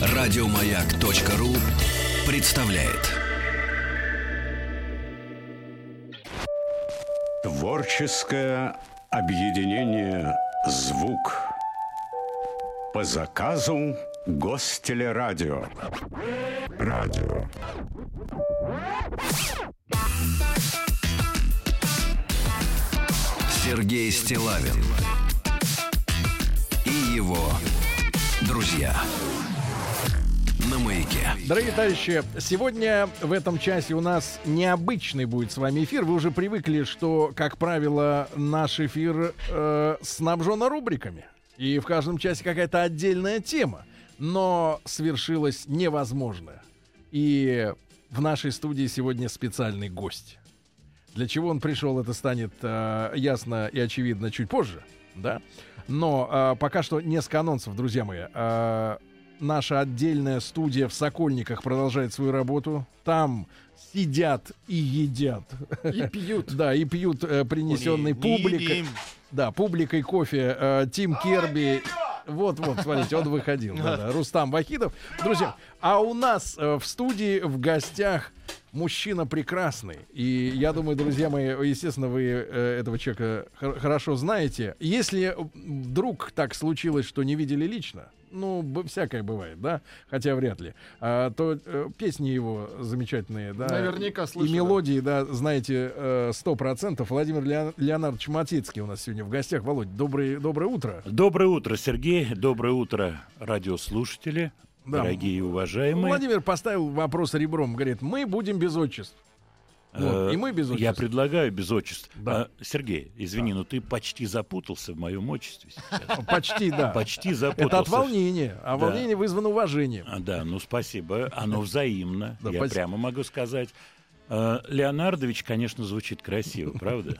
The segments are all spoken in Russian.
Радиомаяк.ру представляет. Творческое объединение «Звук» по заказу Гостелерадио. Радио. Сергей Стилавин и его друзья на маяке. Дорогие товарищи, сегодня в этом часе у нас необычный будет с вами эфир. Вы уже привыкли, что, как правило, наш эфир э, снабжен рубриками. И в каждом часе какая-то отдельная тема. Но свершилось невозможное. И в нашей студии сегодня специальный гость. Для чего он пришел, это станет э, ясно и очевидно чуть позже, да. Но э, пока что несколько анонсов, друзья мои. Э, наша отдельная студия в Сокольниках продолжает свою работу. Там сидят и едят. И пьют. Да, и пьют э, принесенный Не- не публикой. Да, публикой кофе. э, Тим Керби. Вот, вот, смотрите, он выходил. да, да, Рустам Вахидов. Друзья, а у нас э, в студии в гостях мужчина прекрасный. И я думаю, друзья мои, естественно, вы э, этого человека хор- хорошо знаете. Если вдруг так случилось, что не видели лично, ну, б- всякое бывает, да, хотя вряд ли, а, то э, песни его замечательные, да, Наверняка и слышали. мелодии, да, знаете, э, сто процентов. Владимир Леон- Леонардович Матицкий у нас сегодня в гостях. Володь, добрый, доброе утро. Доброе утро, Сергей. Доброе утро, радиослушатели, Да. дорогие и уважаемые. Владимир поставил вопрос ребром, говорит, мы будем без отчеств. Вот, Э, и мы без Я отчеств. предлагаю без отчеств. Да. А, Сергей, извини, но ты почти запутался в моем отчестве сейчас. Почти, да. Почти запутался. Это от волнения, а Да. волнение вызвано уважением. А, Да, ну спасибо. Оно взаимно. Да, Я спасибо. прямо могу сказать. Э, Леонардович, конечно, звучит красиво, правда?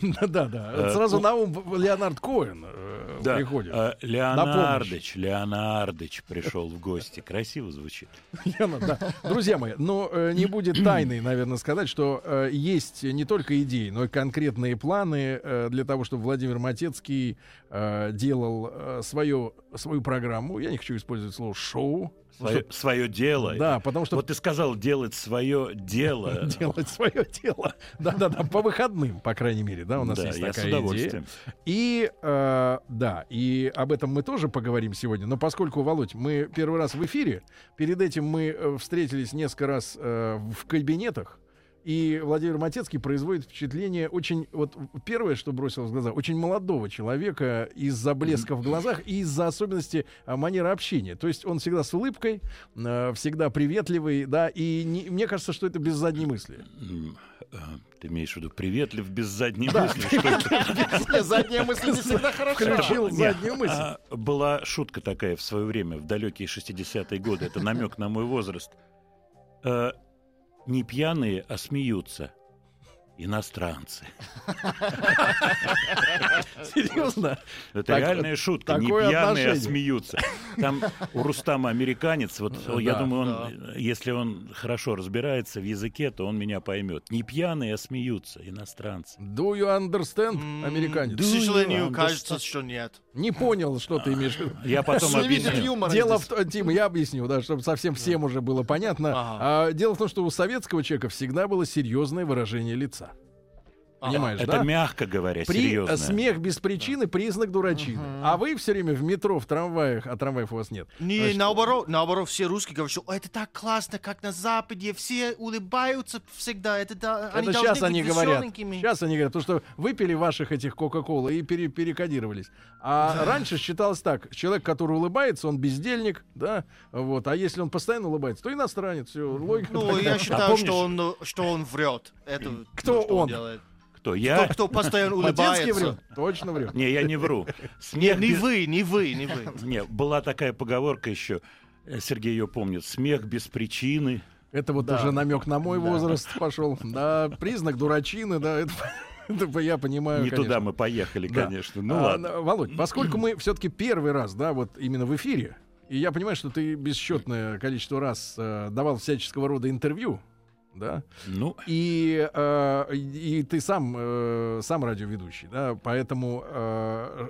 Да, да. Э, Сразу ну- на ум Леонард Коэн э, приходит. Леонардович, Леонардович пришел в гости. Красиво звучит. Друзья мои, но не будет тайной, наверное, сказать, что есть не только идеи, но и конкретные планы для того, чтобы Владимир Матецкий делал свою программу. Я не хочу использовать слово шоу. Свое, свое дело. Да, потому что Вот ты сказал делать свое дело. делать свое дело. Да-да-да, по выходным, по крайней мере, да, у нас Да, есть такая идея. И э, да, и об этом мы тоже поговорим сегодня. Но поскольку, Володь, мы первый раз в эфире, перед этим мы э, встретились несколько раз э, в кабинетах. И Владимир Матецкий производит впечатление очень, вот первое, что бросилось в глаза, очень молодого человека из-за блеска в глазах и из-за особенности а, манеры общения. То есть он всегда с улыбкой, э, всегда приветливый, да, и не- мне кажется, что это без задней мысли. Э, Ты имеешь в виду приветлив без задней мысли? Что это? Задняя мысль не всегда хорошо. Включил заднюю мысль. а, Была шутка такая в свое время, в далекие 60-е годы. Это намек на мой возраст. Не пьяные, а смеются. Иностранцы. Серьезно? Это Так- реальная шутка. Не пьяные, а смеются. Там у Рустама американец. Вот я думаю, он, если он хорошо разбирается в языке, то он меня поймет. Не пьяные, а смеются. Иностранцы. Do you understand, американец? К сожалению, understand? кажется, что нет. Не понял, что ты имеешь в виду. Я потом объясню. Дело в том, Тима, я объясню, да, чтобы совсем всем уже было понятно. Ага. А, дело в том, что у советского человека всегда было серьезное выражение лица. Понимаешь, Это да? мягко говоря, При- серьезно. смех без причины признак дурачины. А вы все время в метро, в трамваях, а трамваев у вас нет. Не, Значит, наоборот, наоборот, все русские говорят, что «О, это так классно, как на Западе, все улыбаются всегда, это, да, они Это должны сейчас быть они говорят. веселенькими». Сейчас они говорят, потому что выпили ваших этих Кока-Кола и пере- перекодировались. А раньше считалось так: человек, который улыбается, он бездельник, да, вот. А если он постоянно улыбается, то иностранец. Все, логика. Ну, я А считаю, что, он, э, что он врет. Это Кто то, что он? делает. Кто, я? Кто, кто постоянно улыбается. врет. Точно врет. Не, я не вру. Не, Смех не без- вы, не вы, не вы. Не, была такая поговорка еще. э, Сергей ее помнит. Смех без причины. Это вот Да. уже намек на мой Да. возраст пошел. Да, признак дурачины, да, это, это я понимаю. Не конечно. туда мы поехали, Да. конечно. Ну А, ладно. Володь, поскольку мы все-таки первый раз, да, вот именно в эфире, и я понимаю, что ты бесчетное количество раз э, давал всяческого рода интервью, да, Ну, и, э, и ты сам, э, сам радиоведущий, да, поэтому э,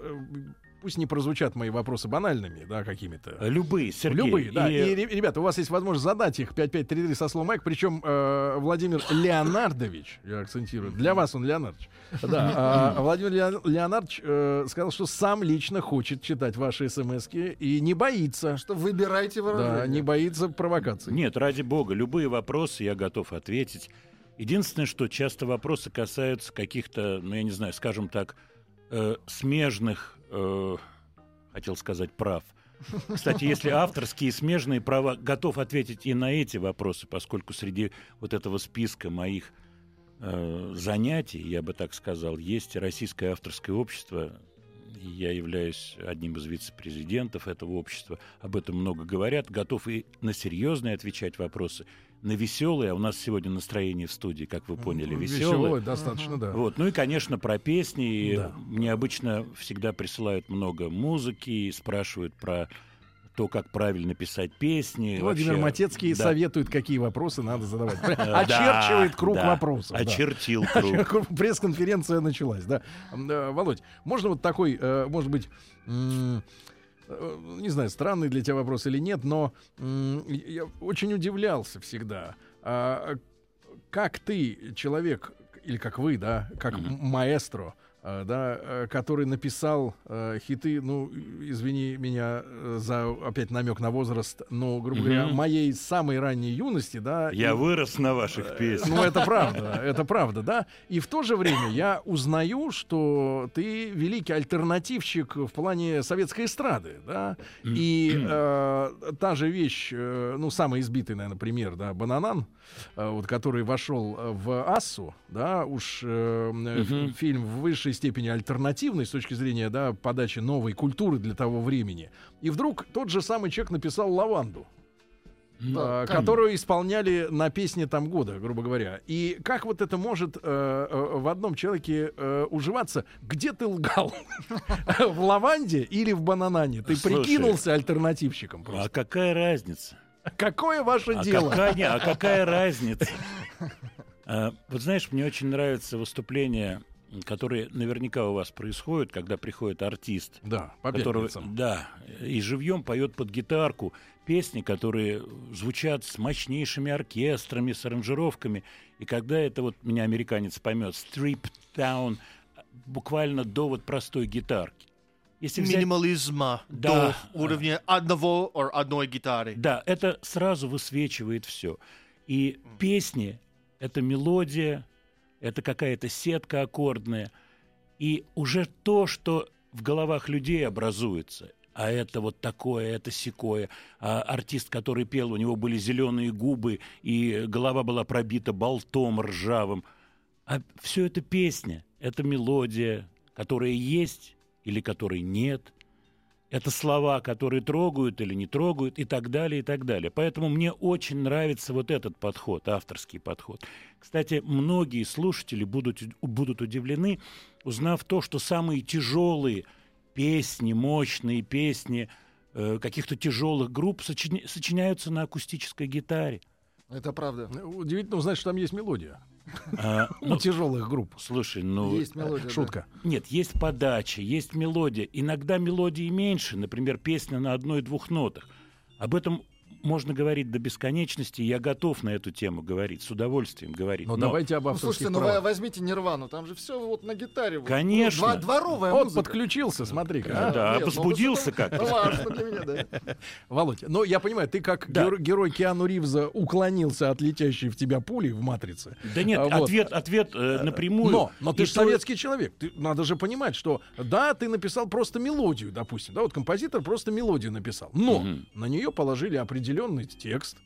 пусть не прозвучат мои вопросы банальными, да, какими-то. Любые, Сергей. Любые, да. И- И, ре- ребята, у вас есть возможность задать их 5533 со словом «Майк». Причем э, Владимир Леонардович, я акцентирую, для вас он Леонардович. Да, а Владимир Леон- Леонардович э, сказал, что сам лично хочет читать ваши смс и не боится. Что выбирайте выражение. Да, не боится провокаций. Нет, ради бога, любые вопросы я готов ответить. Единственное, что часто вопросы касаются каких-то, ну я не знаю, скажем так, э, смежных, э, хотел сказать, прав. Кстати, если авторские и смежные права, готов ответить и на эти вопросы, поскольку среди вот этого списка моих э, занятий, я бы так сказал, есть Российское авторское общество. Я являюсь одним из вице-президентов этого общества. Об этом много говорят. Готов и на серьезные отвечать вопросы, на веселые. А у нас сегодня настроение в студии, как вы поняли, веселое. Веселое достаточно, да. Вот. Ну и, конечно, про песни. Да. Мне обычно всегда присылают много музыки спрашивают про то, как правильно писать песни. Владимир Вообще, Матецкий да. советует, какие вопросы надо задавать. Очерчивает да, круг да, вопросов. да. Очертил круг. Пресс-конференция началась, да. Э, Володь, можно вот такой, э, может быть, не знаю, странный для тебя вопрос или нет, но я очень удивлялся всегда. А, Как ты, человек, или как вы, да, как м- маэстро, э, да, э, который написал э, хиты, ну, извини меня э, за опять намек на возраст, но, грубо говоря, Мгм. моей самой ранней юности, да. Я и- вырос на ваших песнях. ну, это правда, это правда, да. И в то же время я узнаю, что ты великий альтернативщик в плане советской эстрады, да. И э, та же вещь, э, ну, самый избитый, наверное, пример, да, Бананан, э, вот, который вошел э, в Ассу, да, уж э, Мгм. фильм в высшей степени альтернативный с точки зрения, да, подачи новой культуры для того времени. И вдруг тот же самый человек написал «Лаванду». Да, там- которую исполняли на песне там года, грубо говоря. И как вот это может э, э, в одном человеке э, уживаться? Где ты лгал? В лаванде или в бананане? Ты прикинулся альтернативщиком А какая разница? Какое ваше А дело? а какая разница? А, Вот знаешь, мне очень нравится выступление, которые наверняка у вас происходят, когда приходит артист, Да, по которого, да, и живьем поет под гитарку песни, которые звучат с мощнейшими оркестрами, с аранжировками. И когда это вот меня американец поймет, strip down, буквально до вот простой гитарки. Если взять Минимализма Да. до уровня одного or одной гитары. Да, это сразу высвечивает все. И песни — это мелодия, это какая-то сетка аккордная. И уже то, что в головах людей образуется, а это вот такое, это секое. А артист, который пел, у него были зеленые губы, и голова была пробита болтом ржавым. А все это песня, это мелодия, которая есть или которой нет. Это слова, которые трогают или не трогают, и так далее, и так далее. Поэтому мне очень нравится вот этот подход, авторский подход. Кстати, многие слушатели будут, будут удивлены, узнав то, что самые тяжелые песни, мощные песни э, каких-то тяжелых групп сочиня- сочиняются на акустической гитаре. Это правда. Удивительно узнать, что там есть мелодия. А, У ну, тяжелых групп. слушай, ну... Есть мелодия. да. Шутка. Нет, есть подача, есть мелодия. Иногда мелодии меньше, например, песня на одной-двух нотах. Об этом можно говорить до бесконечности, я готов на эту тему говорить, с удовольствием говорить. Но, Но давайте об Ну, авторских слушайте, ну вы правах. возьмите Нирвану, там же все вот на гитаре. Конечно. Ну, дворовая Он музыка. подключился, смотри-ка. Да, а. да, Нет, ну, возбудился это- как-то. Ну, важно для меня, да. Володь, ну я понимаю, ты как Да. геро- герой Киану Ривза уклонился от летящей в тебя пули в матрице. Да нет, А, вот. ответ, ответ э, напрямую. Но, но ты же советский человек. Ты, надо же понимать, что да, ты написал просто мелодию, допустим. Да, вот композитор просто мелодию написал. Но Мгм. на нее положили определенный текст.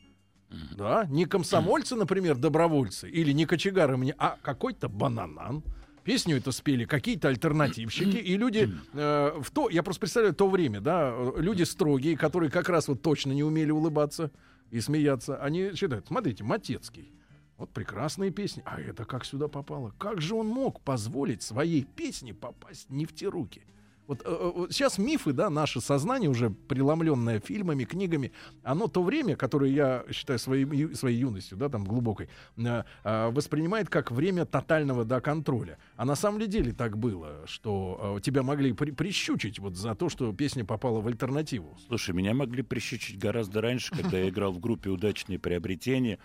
Да, не комсомольцы, например, добровольцы, или не кочегары мне, а какой-то бананан. Песню это спели какие-то альтернативщики, и люди э, в то, я просто представляю то время, да, люди строгие, которые как раз вот точно не умели улыбаться и смеяться, они считают, смотрите, Матецкий, вот прекрасные песни, а это как сюда попало? Как же он мог позволить своей песне попасть не в те руки? Вот, э, вот сейчас мифы, да, наше сознание уже преломленное фильмами, книгами, оно то время, которое я считаю своей, своей юностью, да, там глубокой, э, э, воспринимает как время тотального, да, контроля. А на самом деле так было, что э, тебя могли при- прищучить вот за то, что песня попала в альтернативу? Слушай, меня могли прищучить гораздо раньше, когда я играл в группе «Удачные приобретения»,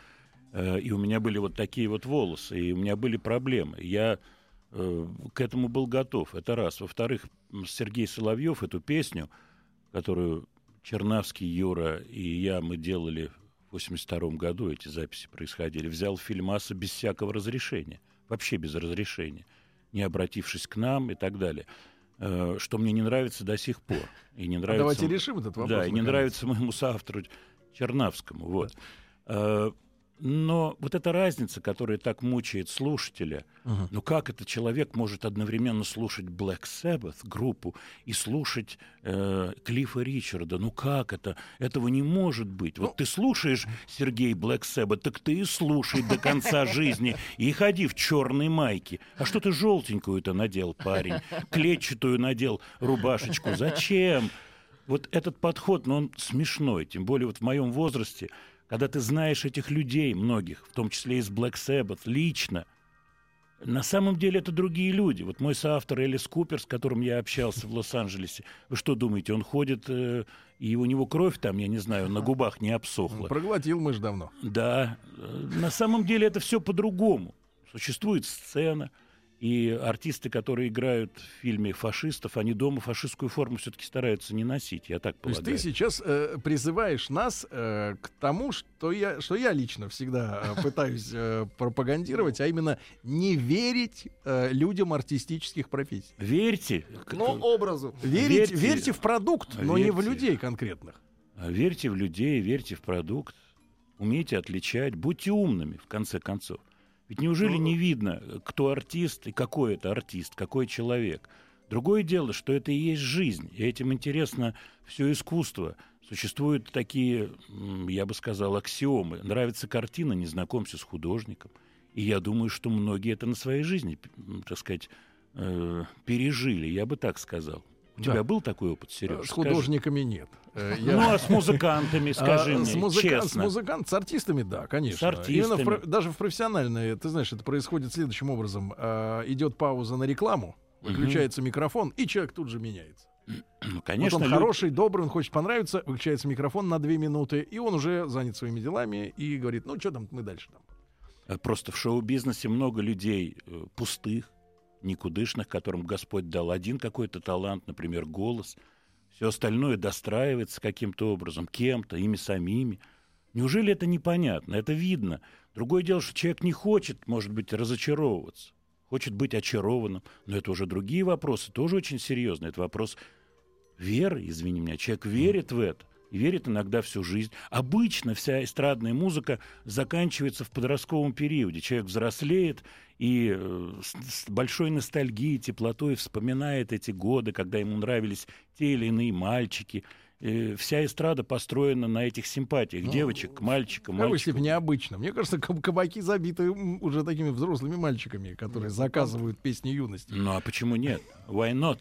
э, и у меня были вот такие вот волосы, и у меня были проблемы. Я э, к этому был готов, это раз. Во-вторых, Сергей Соловьев эту песню, которую Чернавский, Юра и я, мы делали в 82 году, эти записи происходили, взял в фильмаса без всякого разрешения, вообще без разрешения, не обратившись к нам и так далее. Э, Что мне не нравится до сих пор. И не А нравится... давайте решим этот вопрос. Да, и не наконец. нравится моему соавтору Чернавскому. Вот. Э, Но вот эта разница, которая так мучает слушателя, Мгм. ну как этот человек может одновременно слушать Black Sabbath группу и слушать э, Клиффа Ричарда? Ну как это? Этого не может быть. Вот ты слушаешь Сергей Black Sabbath, так ты и слушай до конца жизни и ходи в черной майке. А что ты желтенькую-то надел, парень? Клетчатую надел рубашечку. Зачем? Вот этот подход, ну, он смешной. Тем более вот в моем возрасте, когда ты знаешь этих людей, многих, в том числе из Black Sabbath, лично, на самом деле это другие люди. Вот мой соавтор Элис Купер, с которым я общался в Лос-Анджелесе, вы что думаете, он ходит, э, и у него кровь там, я не знаю, на губах не обсохла? Проглотил мышь давно. Да, э, на самом деле это все по-другому. Существует сцена, и артисты, которые играют в фильме фашистов, они дома фашистскую форму все-таки стараются не носить, я так То есть полагаю. ты сейчас э, призываешь нас э, к тому, что я, что я лично всегда э, пытаюсь э, пропагандировать, а именно не верить э, людям артистических профессий. Верьте, к- Но образу. Верить, Верьте. верьте, в продукт, но не в людей конкретных. верьте в людей, верьте в продукт, умейте отличать, будьте умными, в конце концов. Ведь неужели не видно, кто артист и какой это артист, какой человек? Другое дело, что это и есть жизнь, и этим интересно все искусство. Существуют такие, я бы сказал, аксиомы. Нравится картина, не знакомься с художником. И я думаю, что многие это на своей жизни, так сказать, э, пережили, я бы так сказал. У Да. тебя был такой опыт, Э, Сереж? С художниками нет. Э, я- Ну, а с музыкантами, скажи А, мне, с, музыка- честно. с музыкант, с артистами, да, конечно. С артистами. Именно в даже в профессиональной, ты знаешь, это происходит следующим образом. А, идет пауза на рекламу, выключается микрофон, и человек тут же меняется. Ну, конечно, вот он лю- хороший, добрый, он хочет понравиться, выключается микрофон на две минуты, и он уже занят своими делами и говорит, ну что там, мы дальше там. Э, Просто в шоу-бизнесе много людей э, пустых, никудышных, которым Господь дал один какой-то талант, например, голос. Все остальное достраивается каким-то образом, кем-то, ими самими. Неужели это непонятно? Это видно. Другое дело, что человек не хочет, может быть, разочаровываться. Хочет быть очарованным. Но это уже другие вопросы, тоже очень серьезные. Это вопрос веры, извини меня. Человек верит в это. Верит иногда всю жизнь. Обычно вся эстрадная музыка заканчивается в подростковом периоде. Человек взрослеет и э, с большой ностальгией, теплотой вспоминает эти годы, когда ему нравились те или иные мальчики. Э, вся эстрада построена на этих симпатиях. Девочек, к мальчикам, В какой мальчиков. степени необычно. Мне кажется, каб- кабаки забиты уже такими взрослыми мальчиками, которые заказывают песни юности. Ну а почему нет? Why not?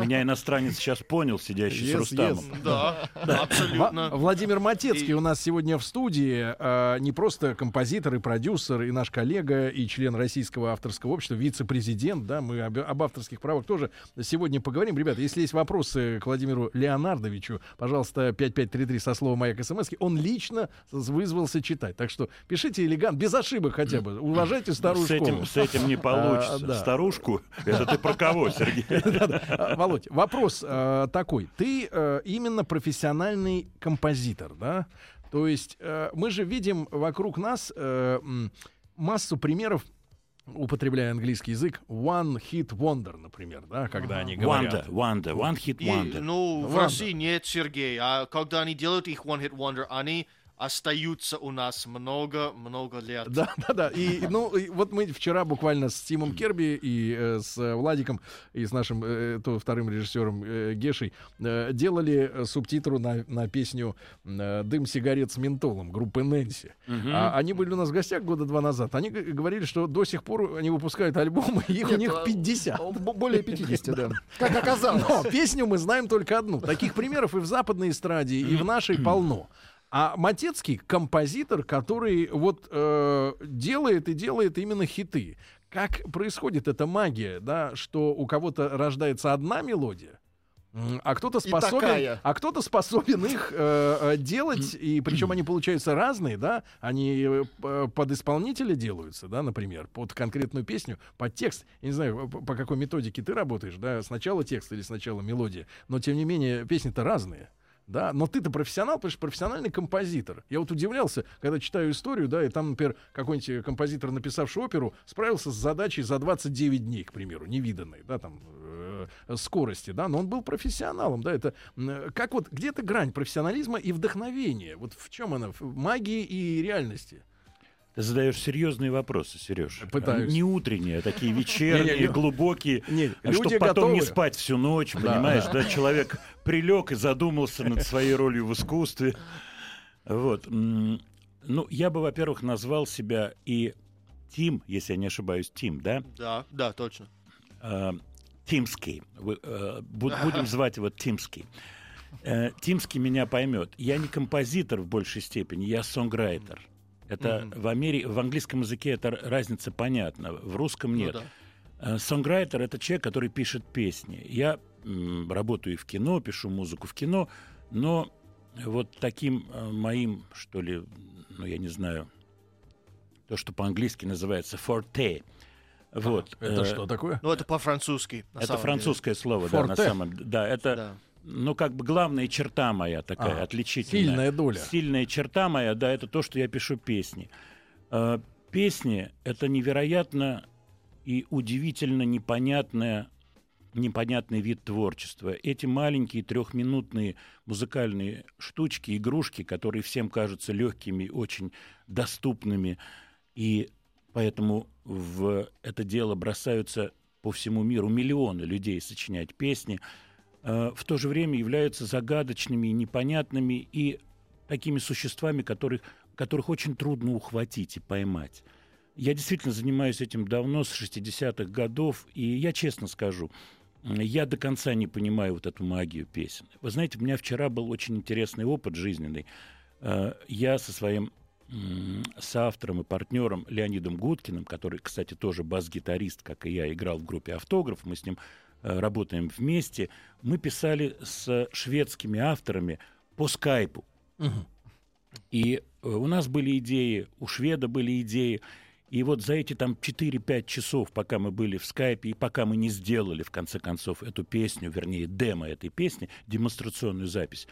Меня иностранец сейчас понял, сидящий Yes, с Рустамом. yes. Да, Ва- абсолютно. Владимир Матецкий И- у нас сегодня в студии. а, не просто композитор и продюсер, и наш коллега, и член Российского авторского общества, вице-президент. Да, мы об, об авторских правах тоже сегодня поговорим. Ребята, если есть вопросы к Владимиру Леонардовичу, пожалуйста, 5533 со словом «Маяк СМС». Он лично вызвался читать. Так что пишите элегант, без ошибок хотя бы. Уважайте старую С этим, школу. с этим не получится. А, да. Старушку? Это ты про кого, Сергей? А, Володь, вопрос э, такой. Ты э, именно профессиональный композитор, да? То есть э, мы же видим вокруг нас массу примеров, употребляя английский язык, one hit wonder, например, да, когда они говорят. Wanda, Wanda, One Hit И, Wonder. ну, в Ладно. России нет, Сергей. А когда они делают их One Hit Wonder, они остаются у нас много-много лет. Да, да, да. И, ну, и вот мы вчера буквально с Тимом Керби и э, с Владиком и с нашим э, то, вторым режиссером э, Гешей э, делали э, субтитру на, на песню э, «Дым сигарет с ментолом» группы Нэнси. А, они были у нас в гостях года два назад. Они говорили, что до сих пор они выпускают альбомы, и их у Нет, них а, 50. б- Более 50, да. Как оказалось. Но песню мы знаем только одну. Таких примеров и в западной эстраде, и в нашей полно. А Матецкий композитор, который вот э, делает и делает именно хиты. Как происходит эта магия, да, что у кого-то рождается одна мелодия, а кто-то способен, а кто-то способен их э, э, делать, и причем они получаются разные, да, они э, под исполнителя делаются, да, например, под конкретную песню, под текст. Я не знаю, по какой методике ты работаешь, да, сначала текст или сначала мелодия, но тем не менее песни-то разные. Да, но ты-то профессионал, потому что профессиональный композитор. Я вот удивлялся, когда читаю историю, да, и там, например, какой-нибудь композитор, написавший оперу, справился с задачей за 29 дней, к примеру, невиданной, да, там, э, скорости, да, но он был профессионалом, да, это м, как вот где-то грань профессионализма и вдохновения, вот в чем она, в магии и реальности. Ты задаешь серьезные вопросы, Сереж. Пытаюсь. Не утренние, а такие вечерние, глубокие. Не, Чтобы потом не спать всю ночь, понимаешь, да, человек прилег и задумался над своей ролью в искусстве. Вот. Ну, я бы, во-первых, назвал себя и Тим, если я не ошибаюсь, Тим, да? Да, да, точно. э, Тимский. Э, бу- будем звать его Тимский. Э, Тимский меня поймет. Я не композитор в большей степени, я сонграйтер. Это в, Амери... в английском языке эта разница понятна, в русском Ну нет. да. Э, Сонграйтер это человек, который пишет песни. Я м, работаю и в кино, пишу музыку в кино, но вот таким э, моим, что ли, ну я не знаю, то, что по-английски называется forte. Вот. Это э, что такое? Ну, это по-французски. на это самом французское слово, да, на Forte. самом деле. Да, это, деле. Да. Ну, как бы главная черта моя такая, А, отличительная. Сильная доля. Сильная черта моя, да, это то, что я пишу песни. Э, Песни — это невероятно и удивительно непонятное непонятный вид творчества. Эти маленькие трехминутные музыкальные штучки, игрушки, которые всем кажутся легкими, очень доступными, и поэтому в это дело бросаются по всему миру миллионы людей сочинять песни, э, в то же время являются загадочными, непонятными и такими существами, которых, которых очень трудно ухватить и поймать. Я действительно занимаюсь этим давно, с 60-х годов, и я честно скажу, я до конца не понимаю вот эту магию песен. Вы знаете, у меня вчера был очень интересный опыт жизненный. Э, Я со своим соавтором и партнером Леонидом Гудкиным, который, кстати, тоже бас-гитарист, как и я, играл в группе «Автограф», мы с ним работаем вместе, мы писали с шведскими авторами по скайпу. И э, у нас были идеи, у шведа были идеи. И вот за эти там 4-5 часов, пока мы были в скайпе, и пока мы не сделали, в конце концов, эту песню, вернее, демо этой песни, демонстрационную запись,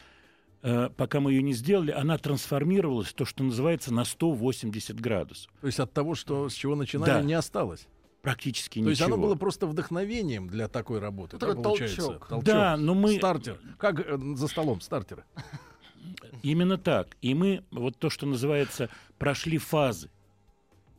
э, пока мы ее не сделали, она трансформировалась в то, что называется, на 180 градусов. То есть от того, что с чего начинали, Да. не осталось. Практически То ничего. есть оно было просто вдохновением для такой работы. Такой да, получается? толчок. Да, но мы- Стартер. Как э, за столом стартеры? Именно так. И мы, вот то, что называется, прошли фазы.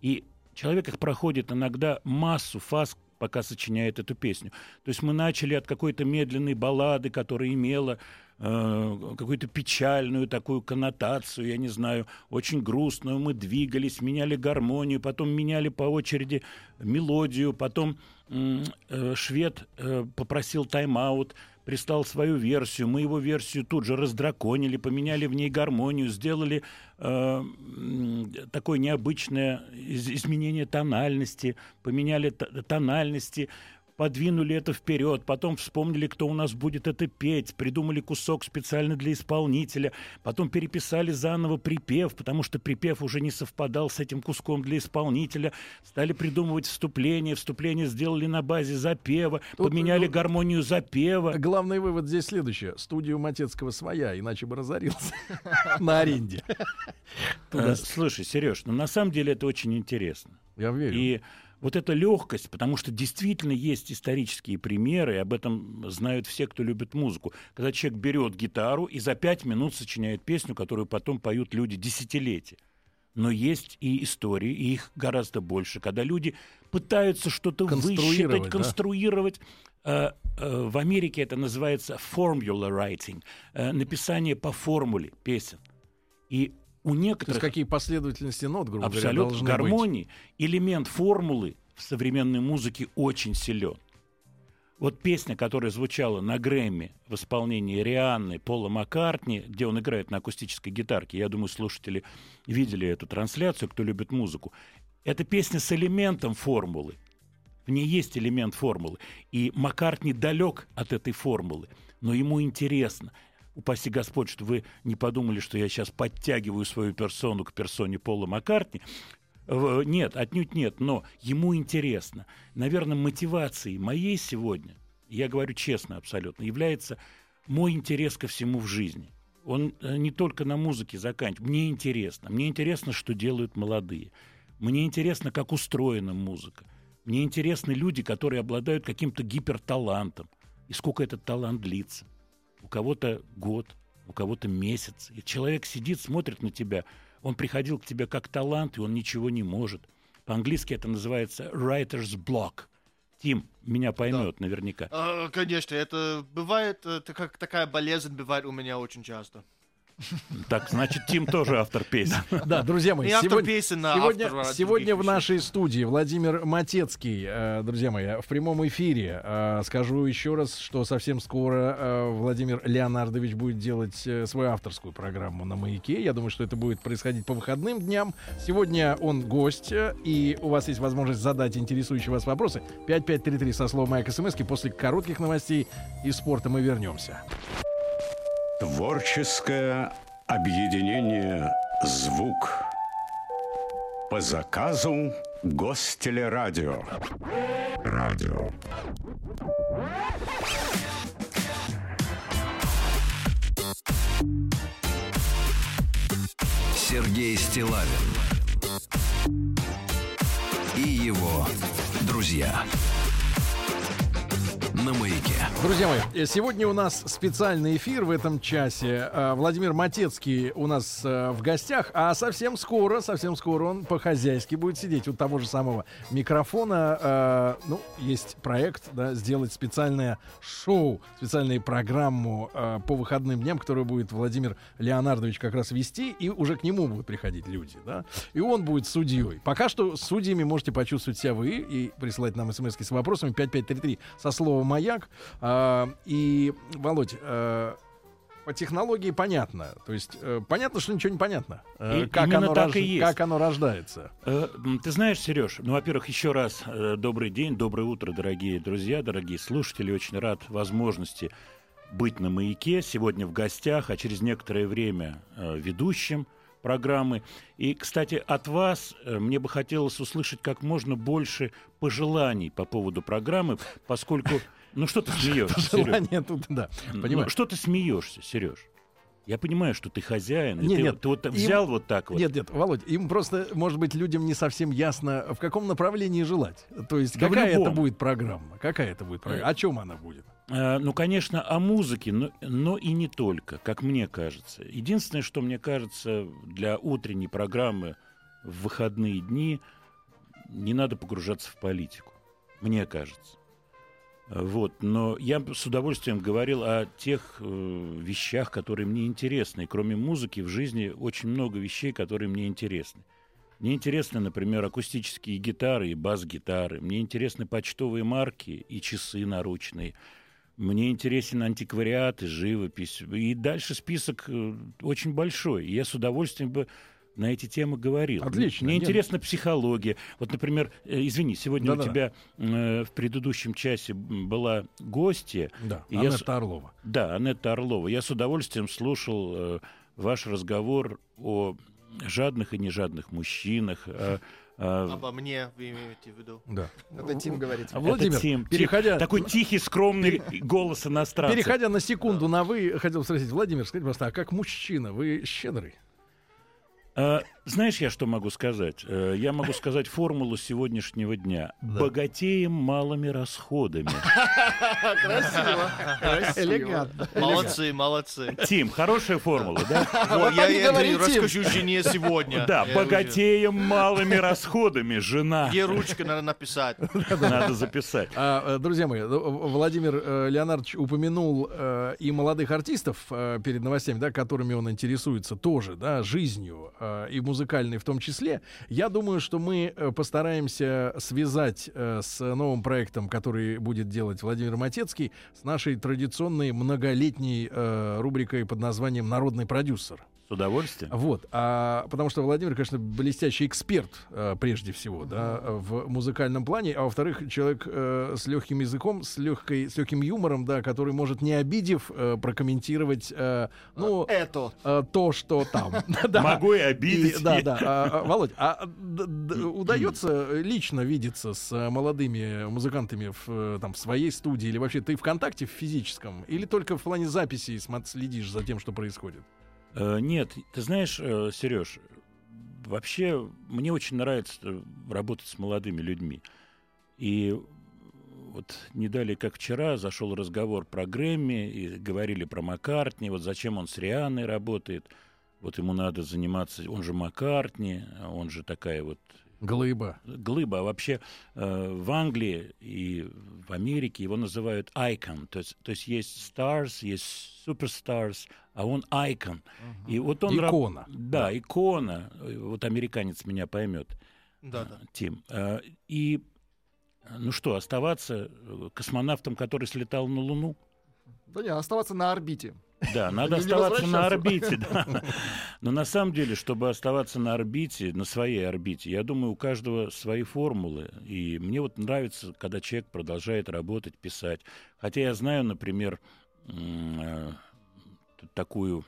И человек их проходит иногда массу фаз, пока сочиняет эту песню. То есть мы начали от какой-то медленной баллады, которая имела какую-то печальную такую коннотацию, я не знаю, очень грустную. Мы двигались, меняли гармонию, потом меняли по очереди мелодию, потом э, швед э, попросил тайм-аут, прислал свою версию, мы его версию тут же раздраконили, поменяли в ней гармонию, сделали э, такое необычное из- изменение тональности, поменяли тональности, подвинули это вперед, потом вспомнили, кто у нас будет это петь, придумали кусок специально для исполнителя, потом переписали заново припев, потому что припев уже не совпадал с этим куском для исполнителя, стали придумывать вступление, вступление сделали на базе запева, Тут, поменяли ну, гармонию запева. Главный вывод здесь следующий. Студия у Матецкого своя, иначе бы разорился на аренде. Э, Слушай, Сереж, ну на самом деле это очень интересно. Я верю. И вот эта легкость, потому что действительно есть исторические примеры, и об этом знают все, кто любит музыку. Когда человек берет гитару и за пять минут сочиняет песню, которую потом поют люди десятилетия. Но есть и истории, и их гораздо больше, когда люди пытаются что-то высчитать, да? конструировать. Э, э, В Америке это называется formula writing, э, написание по формуле песен. И у То есть некоторых какие последовательности нот, грубо говоря, абсолютно должны гармонии, элемент формулы в современной музыке очень силен. Вот песня, которая звучала на Грэмми в исполнении Рианны Пола Маккартни, где он играет на акустической гитарке, я думаю, слушатели видели эту трансляцию, кто любит музыку. Это песня с элементом формулы. В ней есть элемент формулы. И Маккартни далек от этой формулы. Но ему интересно. Упаси Господь, что вы не подумали, что я сейчас подтягиваю свою персону к персоне Пола Маккартни. В- Нет, отнюдь нет, но ему интересно. Наверное, мотивацией моей сегодня, я говорю честно абсолютно, является мой интерес ко всему в жизни. Он э, не только на музыке заканчивается. Мне интересно. Мне интересно, что делают молодые. Мне интересно, как устроена музыка. Мне интересны люди, которые обладают каким-то гиперталантом. И сколько этот талант длится. У кого-то год, у кого-то месяц. И человек сидит, смотрит на тебя. Он приходил к тебе как талант, и он ничего не может. По-английски это называется writer's block. Тим меня поймет наверняка. А, Конечно, это бывает, э, это как такая болезнь бывает у меня очень часто. Так, значит, Тим тоже автор песен. Да, друзья мои, сегодня, песен, сегодня, автор, сегодня других в нашей студии Владимир Матецкий, э, друзья мои, в прямом эфире. Э, скажу еще раз, что совсем скоро э, Владимир Леонардович будет делать свою авторскую программу на «Маяке». Я думаю, что это будет происходить по выходным дням. Сегодня он гость, и у вас есть возможность задать интересующие вас вопросы. 5533 со словом «Маяк» смс После коротких новостей из спорта мы вернемся. Творческое объединение «Звук» по заказу Гостелерадио. Радио. Сергей Стилавин и его друзья на маяке. Друзья мои, э, сегодня у нас специальный эфир в этом часе. Э, Владимир Матецкий у нас э, в гостях, а совсем скоро, совсем скоро он по-хозяйски будет сидеть у того же самого микрофона. Ну, есть проект, да, сделать специальное шоу, специальную программу по выходным дням, которую будет Владимир Леонардович как раз вести, и уже к нему будут приходить люди, да, и он будет судьей. Пока что судьями можете почувствовать себя вы и присылать нам смс с вопросами 5533 со словом «Маяк». А, и, Володь, а, по технологии понятно. То есть э, понятно, что ничего не понятно. Э, И как, оно так рож- и есть. как оно рождается. Э, Ты знаешь, Сереж, ну, во-первых, еще раз э, добрый день, доброе утро, дорогие друзья, дорогие слушатели. Очень рад возможности быть на маяке. Сегодня в гостях, а через некоторое время э, ведущим программы. И, кстати, от вас э, мне бы хотелось услышать как можно больше пожеланий по поводу программы, поскольку... Ну что ты смеешься, Сереж? Желание тут, да. Понимаю. Ну, что ты смеешься, Сереж? Я понимаю, что ты хозяин. Нет, ты, нет, ты вот им- взял вот так вот. Нет, нет, Володь, им просто, может быть, людям не совсем ясно, в каком направлении желать. То есть, Да какая это будет программа? Какая это будет программа? О чем она будет? Э, Ну, конечно, о музыке, но, но и не только, как мне кажется. Единственное, что мне кажется, для утренней программы в выходные дни не надо погружаться в политику. Мне кажется. Вот, но я с удовольствием говорил о тех э, вещах, которые мне интересны. Кроме музыки в жизни очень много вещей, которые мне интересны. Мне интересны, например, акустические гитары и бас-гитары. Мне интересны почтовые марки и часы наручные. Мне интересен антиквариат и живопись. И дальше список э, очень большой. И я с удовольствием бы на эти темы говорил. Отлично. Мне Нет. интересна психология. Вот, например, э, извини, сегодня у Да-да. тебя э, в предыдущем часе была гостья. Да, И я Анетта Орлова. Да, Анетта Орлова. Я с удовольствием слушал э, ваш разговор о жадных и нежадных мужчинах. о- о- Обо мне вы имеете в виду? Да. Это Тим говорит. А Владимир, Это Тим. переходя... Такой тихий, скромный голос иностранца. Переходя на секунду на «вы», хотел спросить, Владимир, скажите, пожалуйста, а как мужчина, вы щедрый? А, Знаешь, я что могу сказать? Э, Я могу сказать формулу сегодняшнего дня. Богатеем малыми расходами. Красиво. Элегантно. Молодцы, молодцы. Тим, хорошая формула, да? Я Тим. расскажу жене сегодня. Да, богатеем малыми расходами, жена. Где ручка надо написать? Надо записать. А, э, Друзья мои, ну, Владимир э, Леонардович упомянул э, и молодых артистов э, перед новостями, да, которыми он интересуется тоже, да, жизнью э, и музыкальной в том числе. Я думаю, что мы э, постараемся связать э, с новым проектом, который будет делать Владимир Матецкий, с нашей традиционной многолетней э, рубрикой под названием «Народный продюсер». С удовольствием. Вот, а, потому что Владимир, конечно, блестящий эксперт, э, прежде всего, да, в музыкальном плане, а во-вторых, человек э, с легким языком, с, легкой, с легким юмором, да, который может, не обидев, э, прокомментировать, э, ну, Это. э, то, что там. Могу и обидеть. Да, да. А, а, Володь, а удается лично видеться с молодыми музыкантами в, там, в своей студии или вообще ты ВКонтакте в физическом? Или только в плане записей смо- следишь за тем, что происходит? Э, Нет, ты знаешь, Сереж, вообще мне очень нравится э, работать с молодыми людьми. И вот не далее, как вчера, зашел разговор про Грэмми, и говорили про Маккартни, вот зачем он с Рианой работает, вот ему надо заниматься, он же Маккартни, он же такая вот Глыба. глыба. А вообще э, в Англии и в Америке его называют icon. То есть, то есть есть stars, есть superstars, а он icon. И вот он раб- Икона. Да, икона. Э, Вот американец меня поймет, Да, да. Тим. Э, И э, ну что, оставаться э, космонавтом, который слетал на Луну? Да не, оставаться на орбите. Да, надо Не оставаться на орбите. да. Но на самом деле, чтобы оставаться на орбите, на своей орбите, я думаю, у каждого свои формулы. И мне вот нравится, когда человек продолжает работать, писать. Хотя я знаю, например, э, такую,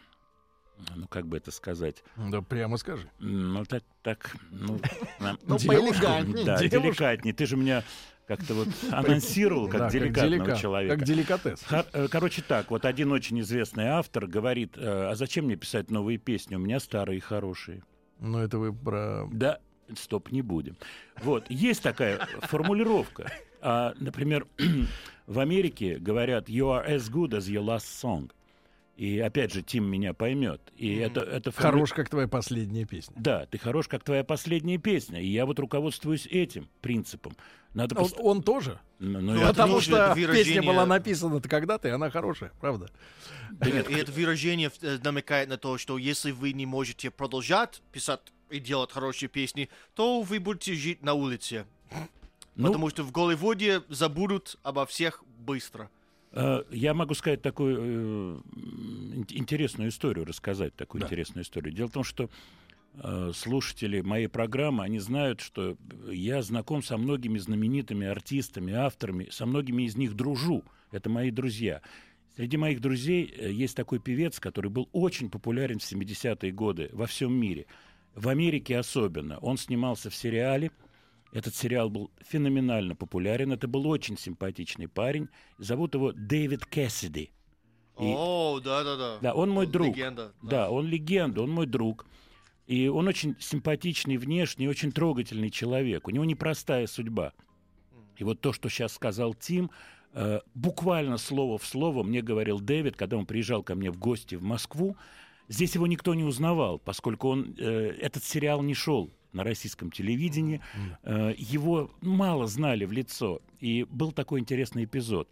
ну как бы это сказать, Да прямо скажи. ну так, так, ну, Ну, поэлегантней. да, девушку. деликатней. Ты же меня как-то вот анонсировал как Да, деликатного деликат- человека. Как деликатес. Э, Короче так, вот один очень известный автор говорит, э, а зачем мне писать новые песни, у меня старые хорошие. Ну, это вы про... Да, стоп, не будем. Вот, есть такая формулировка. А, например, в Америке говорят «You are as good as your last song». И опять же, Тим меня поймет. И это, это форму- Хорош, как твоя последняя песня. Да, ты хорош, как твоя последняя песня. И я вот руководствуюсь этим принципом. Надо Он, пост- он тоже. Ну, Ну, это Потому тоже что выражение- песня была написана-то когда-то, и она хорошая, правда? Да нет, И это выражение э, намекает на то, что если вы не можете продолжать писать и делать хорошие песни, то вы будете жить на улице. ну, Потому что в Голливуде забудут обо всех быстро. Э, Я могу сказать такую э, ин- интересную историю, рассказать такую Да. интересную историю. Дело в том, что слушатели моей программы, они знают, что я знаком со многими знаменитыми артистами, авторами, со многими из них дружу. Это мои друзья. Среди моих друзей э, есть такой певец, который был очень популярен в 70-е годы во всем мире. В Америке особенно. Он снимался в сериале. Этот сериал был феноменально популярен. Это был очень симпатичный парень. Зовут его Дэвид Кэссиди. И- О, да-да-да. Да, он мой друг. Легенда. Да, он легенда, он мой друг. И он очень симпатичный внешне, очень трогательный человек. У него непростая судьба. И вот то, что сейчас сказал Тим, э, буквально слово в слово мне говорил Дэвид, когда он приезжал ко мне в гости в Москву. Здесь его никто не узнавал, поскольку он, э, этот сериал не шел на российском телевидении. Э, его мало знали в лицо. И был такой интересный эпизод.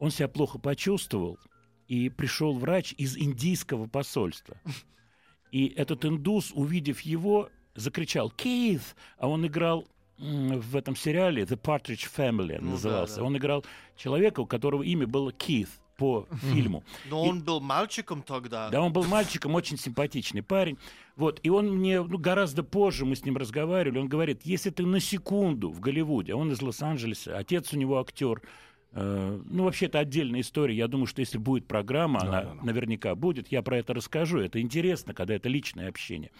Он себя плохо почувствовал, и пришел врач из индийского посольства. И этот индус, увидев его, закричал «Кейт!» А он играл в этом сериале «The Partridge Family» Ну да, назывался. да. Он играл человека, у которого имя было Кит по фильму. Но он был мальчиком тогда. Да, он был мальчиком, очень симпатичный парень. Вот, и он мне, ну, гораздо позже мы с ним разговаривали, он говорит, если ты на секунду в Голливуде, а он из Лос-Анджелеса, отец у него актер, ну, вообще, это отдельная история. Я думаю, что если будет программа, Да, она да, да. наверняка будет, я про это расскажу. Это интересно, когда это личное общение.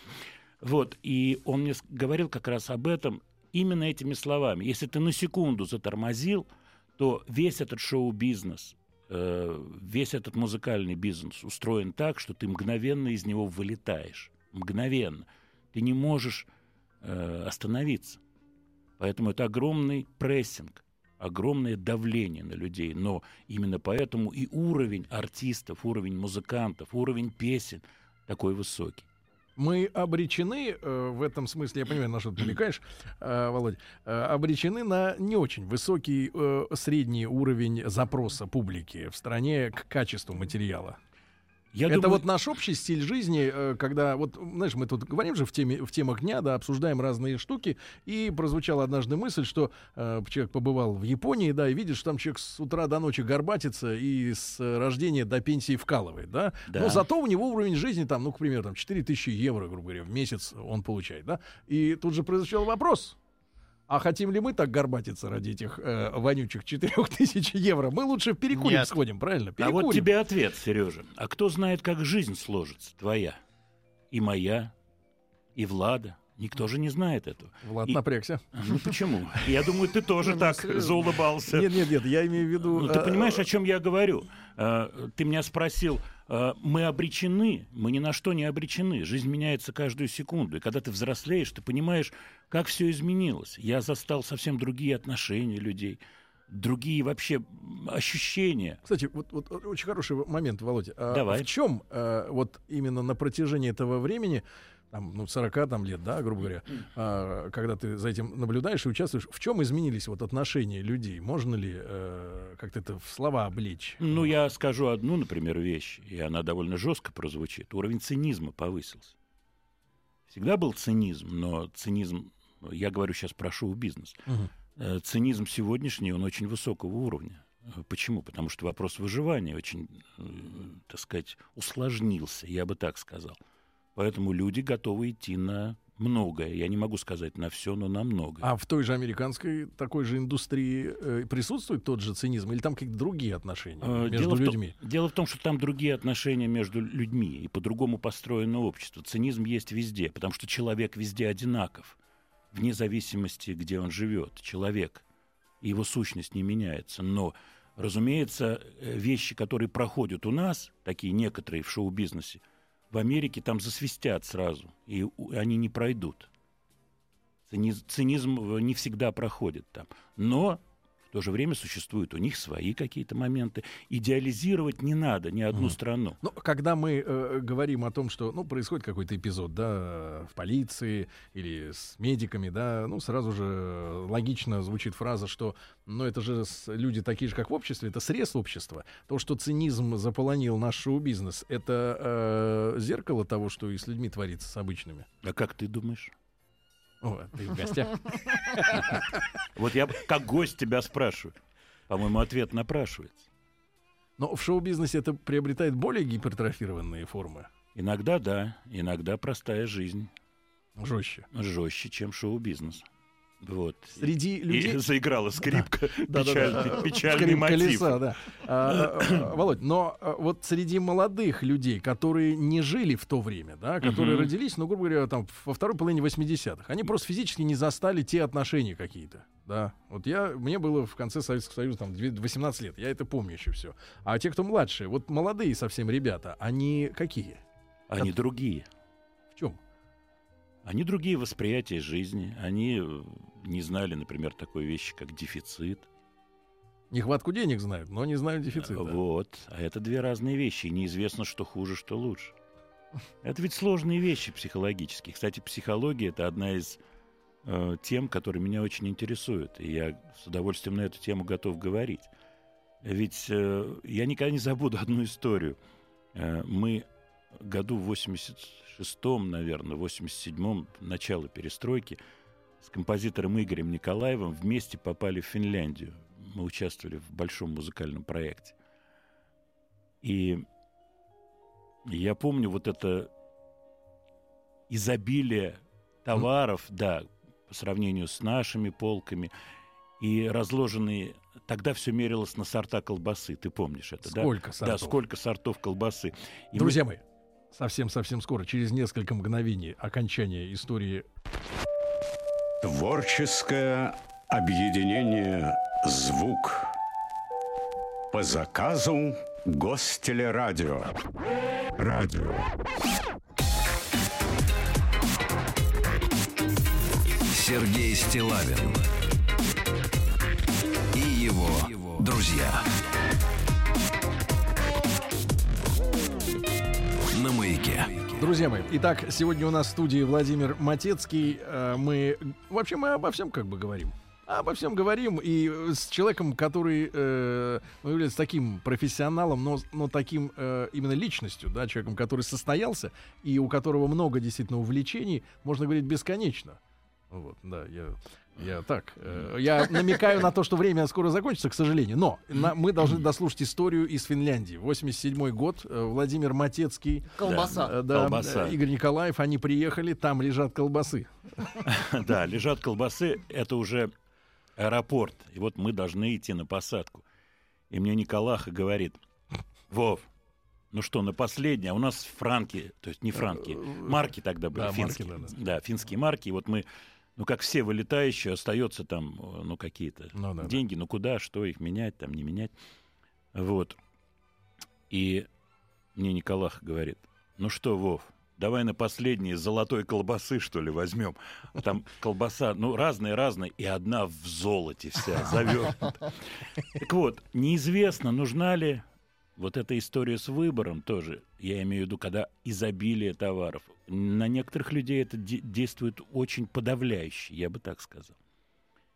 Вот, и он мне говорил как раз об этом именно этими словами. Если ты на секунду затормозил, то весь этот шоу-бизнес, э, весь этот музыкальный бизнес устроен так, что ты мгновенно из него вылетаешь. Мгновенно. Ты не можешь э, остановиться. Поэтому это огромный прессинг, огромное давление на людей. Но именно поэтому и уровень артистов, уровень музыкантов, уровень песен такой высокий. Мы обречены э, в этом смысле, я понимаю, на что ты намекаешь, э, Володь, э, обречены на не очень высокий э, средний уровень запроса публики в стране к качеству материала. Я это думаю, вот наш общий стиль жизни, э, когда вот, знаешь, мы тут говорим же в, теме, в темах дня, да, обсуждаем разные штуки, и прозвучала однажды мысль, что э, человек побывал в Японии, да, и видит, что там человек с утра до ночи горбатится и с рождения до пенсии вкалывает, да, Да. но зато у него уровень жизни там, ну, к примеру, там 4000 евро, грубо говоря, в месяц он получает, да, и тут же прозвучал вопрос, а хотим ли мы так горбатиться ради этих э, вонючих 4000 евро? Мы лучше перекурим Нет. сходим, правильно? А Перекурим. вот тебе ответ, Сережа. А кто знает, как жизнь сложится? Твоя. И моя. И Влада. Никто же не знает этого. Влад И- напрягся. Ну почему? Я думаю, ты тоже так заулыбался. Нет, нет, нет, я имею в виду... Ну, ты э, понимаешь, о чем я говорю? Э, Ты меня спросил, э, мы обречены, мы ни на что не обречены. Жизнь меняется каждую секунду. И когда ты взрослеешь, ты понимаешь, как все изменилось. Я застал совсем другие отношения людей, другие вообще ощущения. Кстати, вот, вот очень хороший момент, Володя. А Давай. В чем э, вот именно на протяжении этого времени, там, ну, 40 там, лет, да, грубо говоря, а, когда ты за этим наблюдаешь и участвуешь, в чем изменились вот отношения людей? Можно ли э, как-то это в слова облечь? Ну, я скажу одну, например, вещь, и она довольно жестко прозвучит. Уровень цинизма повысился. Всегда был цинизм, но цинизм, я говорю сейчас про шоу-бизнес, Мгм. Э, цинизм сегодняшний, он очень высокого уровня. Э, Почему? Потому что вопрос выживания очень, э, так сказать, усложнился, я бы так сказал. Поэтому люди готовы идти на многое. Я не могу сказать на все, но на многое. А в той же американской такой же индустрии э, присутствует тот же цинизм или там какие-то другие отношения Э, между дело в том- людьми? дело в том, что там другие отношения между людьми, и по-другому построено общество. Цинизм есть везде, потому что человек везде одинаков, вне зависимости, где он живет. Человек, и его сущность не меняется. Но, разумеется, э, вещи, которые проходят у нас, такие некоторые в шоу-бизнесе, в Америке там засвистят сразу, и они не пройдут. Цини- Цинизм э, не всегда проходит там. Но в то же время существуют у них свои какие-то моменты. Идеализировать не надо ни одну страну. Ну, когда мы э, говорим о том, что, ну, происходит какой-то эпизод, да, в полиции или с медиками, да, ну, сразу же логично звучит фраза, что, ну, это же люди такие же, как в обществе, это срез общества. То, что цинизм заполонил наш шоу-бизнес, это э, зеркало того, что и с людьми творится, с обычными. А как ты думаешь? О, ты в гостях. Вот я как гость тебя спрашиваю. По-моему, ответ напрашивается. Но в шоу-бизнесе это приобретает более гипертрофированные формы, Иногда да, иногда простая жизнь жестче. жестче, чем шоу-бизнес. Вот. Среди людей... И заиграла скрипка. Печаль- Печальный Скрип мотив. колеса, да. А, Володь, но а, вот среди молодых людей, которые не жили в то время, да, которые Мгм. родились, ну, грубо говоря, там, во второй половине 80-х, они просто физически не застали те отношения какие-то, да. Вот я, мне было в конце Советского Союза, там, две- 18 лет, я это помню еще все. А те, кто младше, вот молодые совсем ребята, они какие? Они другие. Они другие восприятия жизни. Они э, не знали, например, такой вещи, как дефицит. Нехватку денег знают, но не знают дефицит. да. Вот. А это две разные вещи. И неизвестно, что хуже, что лучше. Это ведь сложные вещи психологические. Кстати, психология это одна из э, тем, которые меня очень интересуют. И я с удовольствием на эту тему готов говорить. Ведь э, я никогда не забуду одну историю. Э, мы году в 86-м, наверное, 87-м, начало перестройки, с композитором Игорем Николаевым вместе попали в Финляндию. Мы участвовали в большом музыкальном проекте. И я помню вот это изобилие товаров, да, по сравнению с нашими полками, и разложенные... Тогда все мерилось на сорта колбасы, ты помнишь это, да? Сколько Да, сортов? сколько сортов колбасы. И мы- Друзья мои, совсем-совсем скоро, через несколько мгновений окончания истории Творческое объединение «Звук» по заказу Гостелерадио. Радио. Сергей Стилавин и его друзья. На маяке. Друзья мои, итак, сегодня у нас в студии Владимир Матецкий. Э, Мы вообще мы обо всем как бы говорим. Обо всем говорим и с человеком, который э, ну, является таким профессионалом, но, но таким э, именно личностью, да, человеком, который состоялся и у которого много действительно увлечений, можно говорить бесконечно. Вот, да, я, я так. э, я намекаю на то, что время скоро закончится, к сожалению. Но на- мы должны дослушать историю из Финляндии. 87 год. э, Владимир Матецкий, Колбаса. э, да, Колбаса. э, Игорь Николаев, они приехали, там лежат колбасы. Да, лежат колбасы, это уже аэропорт. И вот мы должны идти на посадку. И мне Николаха говорит, Вов, ну что, на последнее, а у нас франки, то есть не франки, марки тогда были, Да, марки, финские. да, Да, финские марки. И вот мы, ну как все вылетающие, остается там, э, ну какие-то Ну да, да. деньги, ну куда, что их менять, там не менять. Вот. И мне Николах говорит, ну что, Вов, давай на последние золотой колбасы, что ли, возьмем. Там колбаса, ну, разные-разные, и одна в золоте вся завернута. Так вот, неизвестно, нужна ли вот эта история с выбором тоже, я имею в виду, когда изобилие товаров. На некоторых людей это де- действует очень подавляюще, я бы так сказал.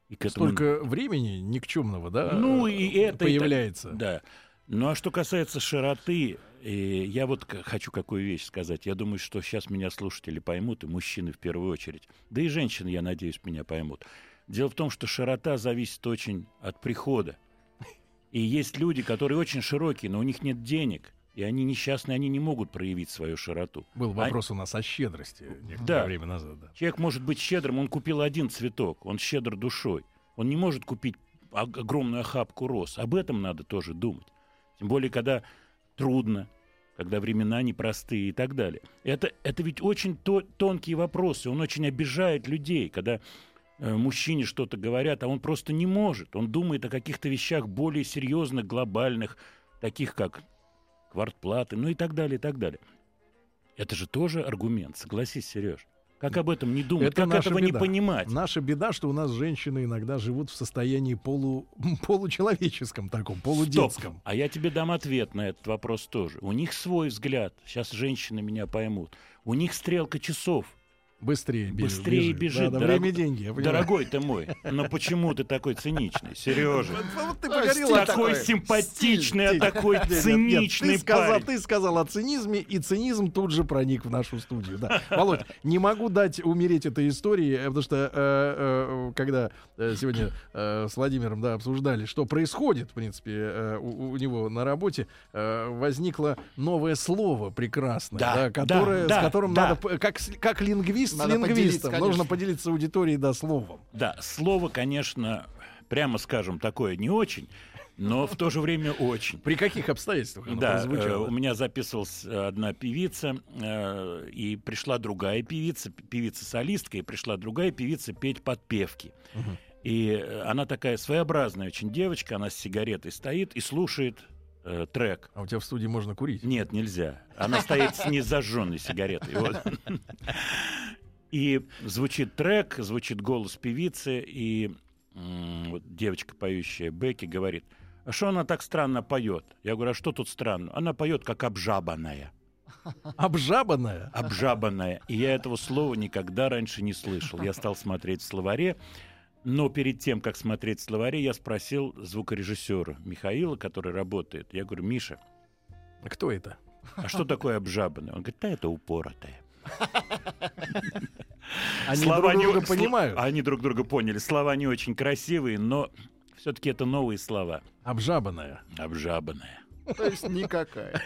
И к этому- Столько времени никчемного, да? ну э, и это и так- появляется. да. Ну а что касается широты, э, я вот хочу какую вещь сказать. Я думаю, что сейчас меня слушатели поймут, и мужчины в первую очередь. Да и женщины, я надеюсь, меня поймут. Дело в том, что широта зависит очень от прихода. И есть люди, которые очень широкие, но у них нет денег. И они несчастные, они не могут проявить свою широту. Был А- вопрос у нас о щедрости некоторое Да. время назад. Да. Человек может быть щедрым, он купил один цветок, он щедр душой. Он не может купить ог- огромную охапку роз. Об этом надо тоже думать. Тем более, когда трудно, когда времена непростые и так далее. Это, это ведь очень то- тонкие вопросы. Он очень обижает людей, когда э, мужчине что-то говорят, а он просто не может. Он думает о каких-то вещах более серьезных, глобальных, таких как квартплаты, ну и так далее, и так далее. Это же тоже аргумент, согласись, Сереж. Как об этом не думать, Это как этого не беда. понимать? Наша беда, что у нас женщины иногда живут в состоянии полу, получеловеческом таком, Стоп. полудетском. А я тебе дам ответ на этот вопрос тоже. У них свой взгляд. Сейчас женщины меня поймут. У них стрелка часов. Быстрее бежит. Быстрее бежит. Да, да, дорог- время деньги. Дорогой ты мой, но почему ты такой циничный, Сережа? Ты поговорил Такой симпатичный, а такой циничный ты сказал, парень. ты сказал о цинизме, и цинизм тут же проник в нашу студию. Да. Володь, не могу дать умереть этой истории, э, потому что э, э, когда сегодня с Владимиром да, обсуждали, что происходит, в принципе, у, него на работе, возникло новое слово прекрасное, которое, с которым надо, как, как лингвист Надо с лингвистом, поделиться, нужно поделиться аудиторией, да, словом. Да, слово, конечно, прямо скажем, такое не очень, но в то же время очень. При каких обстоятельствах оно Да, прозвучало? э, у меня записывалась э, одна певица, э, и пришла другая певица, певица-солистка, и пришла другая певица петь подпевки. И э, она такая своеобразная очень девочка, она с сигаретой стоит и слушает э, трек. А у тебя в студии можно курить? Нет, нельзя. Она стоит с незажженной сигаретой. Вот. И звучит трек, звучит голос певицы, и вот девочка, поющая Бекки, говорит, а что она так странно поет? Я говорю, а что тут странно? Она поет как обжабанная. Обжабанная? Обжабанная. И я этого слова никогда раньше не слышал. Я стал смотреть в словаре, но перед тем, как смотреть в словаре, я спросил звукорежиссера Михаила, который работает. Я говорю, Миша, Кто это? а что такое обжабанное? Он говорит, да это упоротое. Они Слова друг не- друга сл- понимают. Они друг друга поняли. Слова не очень красивые, но все-таки это новые слова. Обжабанная. Обжабанная. То есть никакая.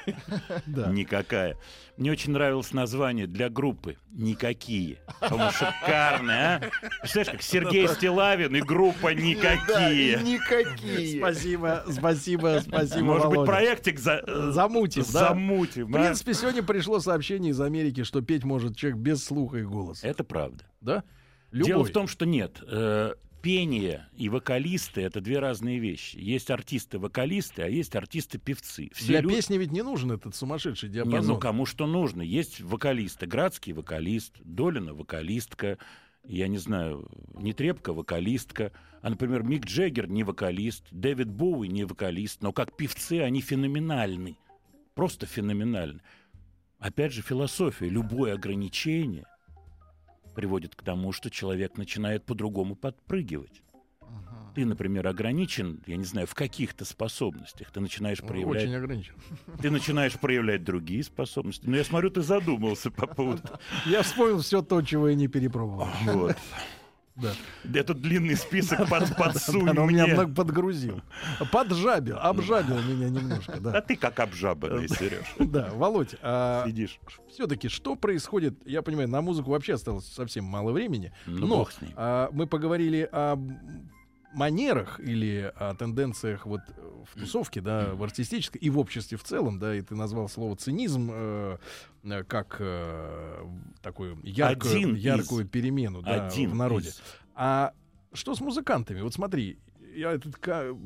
Да. Никакая. Мне очень нравилось название для группы «Никакие». По-моему, шикарное, а? Представляешь, как Сергей Стилавин и группа Да, «Никакие». и никакие. Спасибо, спасибо, спасибо, Может быть, проектик за... э, Замутим, да? замутим. В а? принципе, сегодня пришло сообщение из Америки, что петь может человек без слуха и голоса. Это правда. Да? Любой. Дело в том, что нет. э, Пение и вокалисты — это две разные вещи. Есть артисты-вокалисты, а есть артисты-певцы. Все Для люди- песни ведь не нужен этот сумасшедший Не, диапазон. ну кому что нужно. Есть вокалисты. Градский вокалист, Долина вокалистка, я не знаю, не трепка, вокалистка. А, например, Мик Джеггер не вокалист, Дэвид Боуи не вокалист, но как певцы они феноменальны. Просто феноменальны. Опять же, философия. Любое ограничение приводит к тому, что человек начинает по-другому подпрыгивать. Ты, например, ограничен, я не знаю, в каких-то способностях. Ты начинаешь проявлять Очень ограничен. ты начинаешь проявлять другие способности. Но я смотрю, ты задумался по поводу. Я вспомнил все то, чего я не перепробовал. Вот. Да. Этот длинный список под, подсунь меня мне. много подгрузил. Поджабил, обжабил меня немножко, А да. ты как обжабанный, Сереж. Да, Володь, а Сидишь. все-таки что происходит? Я понимаю, на музыку вообще осталось совсем мало времени. Ну, но а, мы поговорили о манерах или о тенденциях вот в тусовке, да, в артистической и в обществе в целом, да, и ты назвал слово цинизм э, э, как э, такую яркую, Один из. яркую перемену да, Один в народе. из. А что с музыкантами? Вот смотри, я этот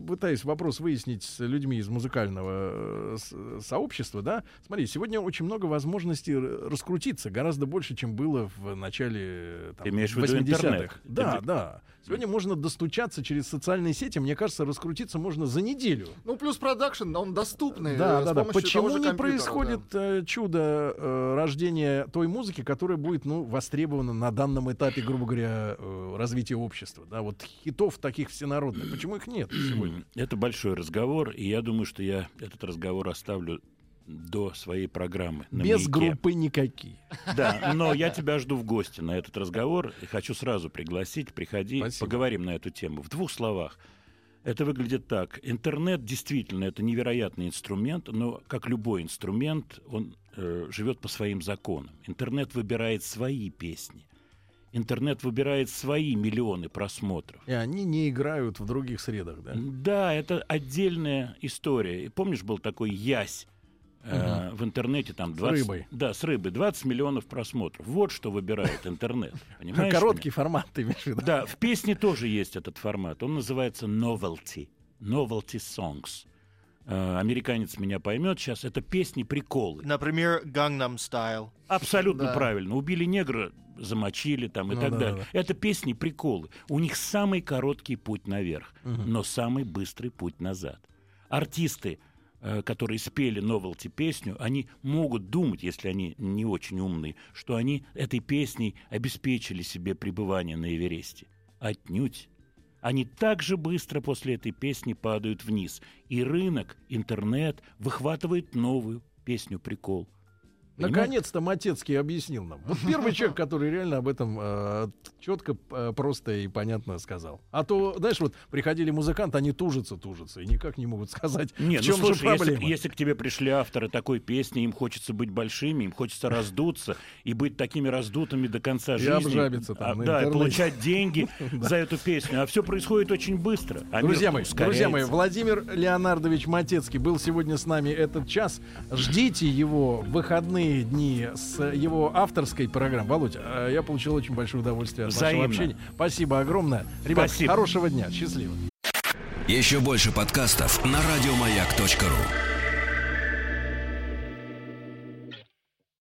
пытаюсь вопрос выяснить с людьми из музыкального э, сообщества, да. Смотри, сегодня очень много возможностей раскрутиться, гораздо больше, чем было в начале э, там, Ты имеешь в виду 80-х. интернет? Да, Ты- да. Сегодня можно достучаться через социальные сети. Мне кажется, раскрутиться можно за неделю. Ну, плюс продакшн, он доступный. Да, э, да, да. Почему не происходит э, чудо э, рождения той музыки, которая будет, ну, востребована на данном этапе, грубо говоря, э, развития общества? Да, вот хитов таких всенародных. Почему их нет сегодня? Это большой разговор, и я думаю, что я этот разговор оставлю до своей программы. на Без «Маяке». группы никакие. Да, но я тебя жду в гости на этот разговор и хочу сразу пригласить. Приходи, Спасибо. поговорим на эту тему. В двух словах. Это выглядит так. Интернет действительно это невероятный инструмент, но как любой инструмент, он э, живет по своим законам. Интернет выбирает свои песни. Интернет выбирает свои миллионы просмотров. И они не играют в других средах, да? Да, это отдельная история. И помнишь, был такой ясь э, в интернете там 20, рыбой. Да, с рыбой 20 миллионов просмотров. Вот что выбирает интернет. Понимаешь? Короткий меня? формат, ты имеешь в виду? Да, в песне тоже есть этот формат. Он называется novelty. Novelty songs. Э, американец меня поймет сейчас. Это песни приколы. Например, Gangnam Style. Абсолютно Да. правильно. Убили негра, замочили там и Ну так да, далее. да. Это песни приколы. У них самый короткий путь наверх, но самый быстрый путь назад. Артисты, которые спели новелти песню, они могут думать, если они не очень умные, что они этой песней обеспечили себе пребывание на Эвересте. Отнюдь. Они так же быстро после этой песни падают вниз. И рынок, интернет выхватывает новую песню прикол. Наконец-то Матецкий объяснил нам. Вот первый человек, который реально об этом э, четко, э, просто и понятно сказал. А то, знаешь, вот приходили музыканты, они тужатся, тужатся, и никак не могут сказать, Не, в ну чем слушай, же проблема. Если, если к тебе пришли авторы такой песни, им хочется быть большими, им хочется раздуться и быть такими раздутыми до конца И жизни. обжабиться там А, да, и получать деньги за эту песню. А все происходит очень быстро. А Друзья мои, друзья мои, Владимир Леонардович Матецкий был сегодня с нами этот час. Ждите его в выходные дни с его авторской программой. Володь, э, я получил очень большое удовольствие от Взаимно. нашего общения. Спасибо огромное. Ребят, Спасибо. хорошего дня. Счастливо. Еще больше подкастов на радиомаяк.ру.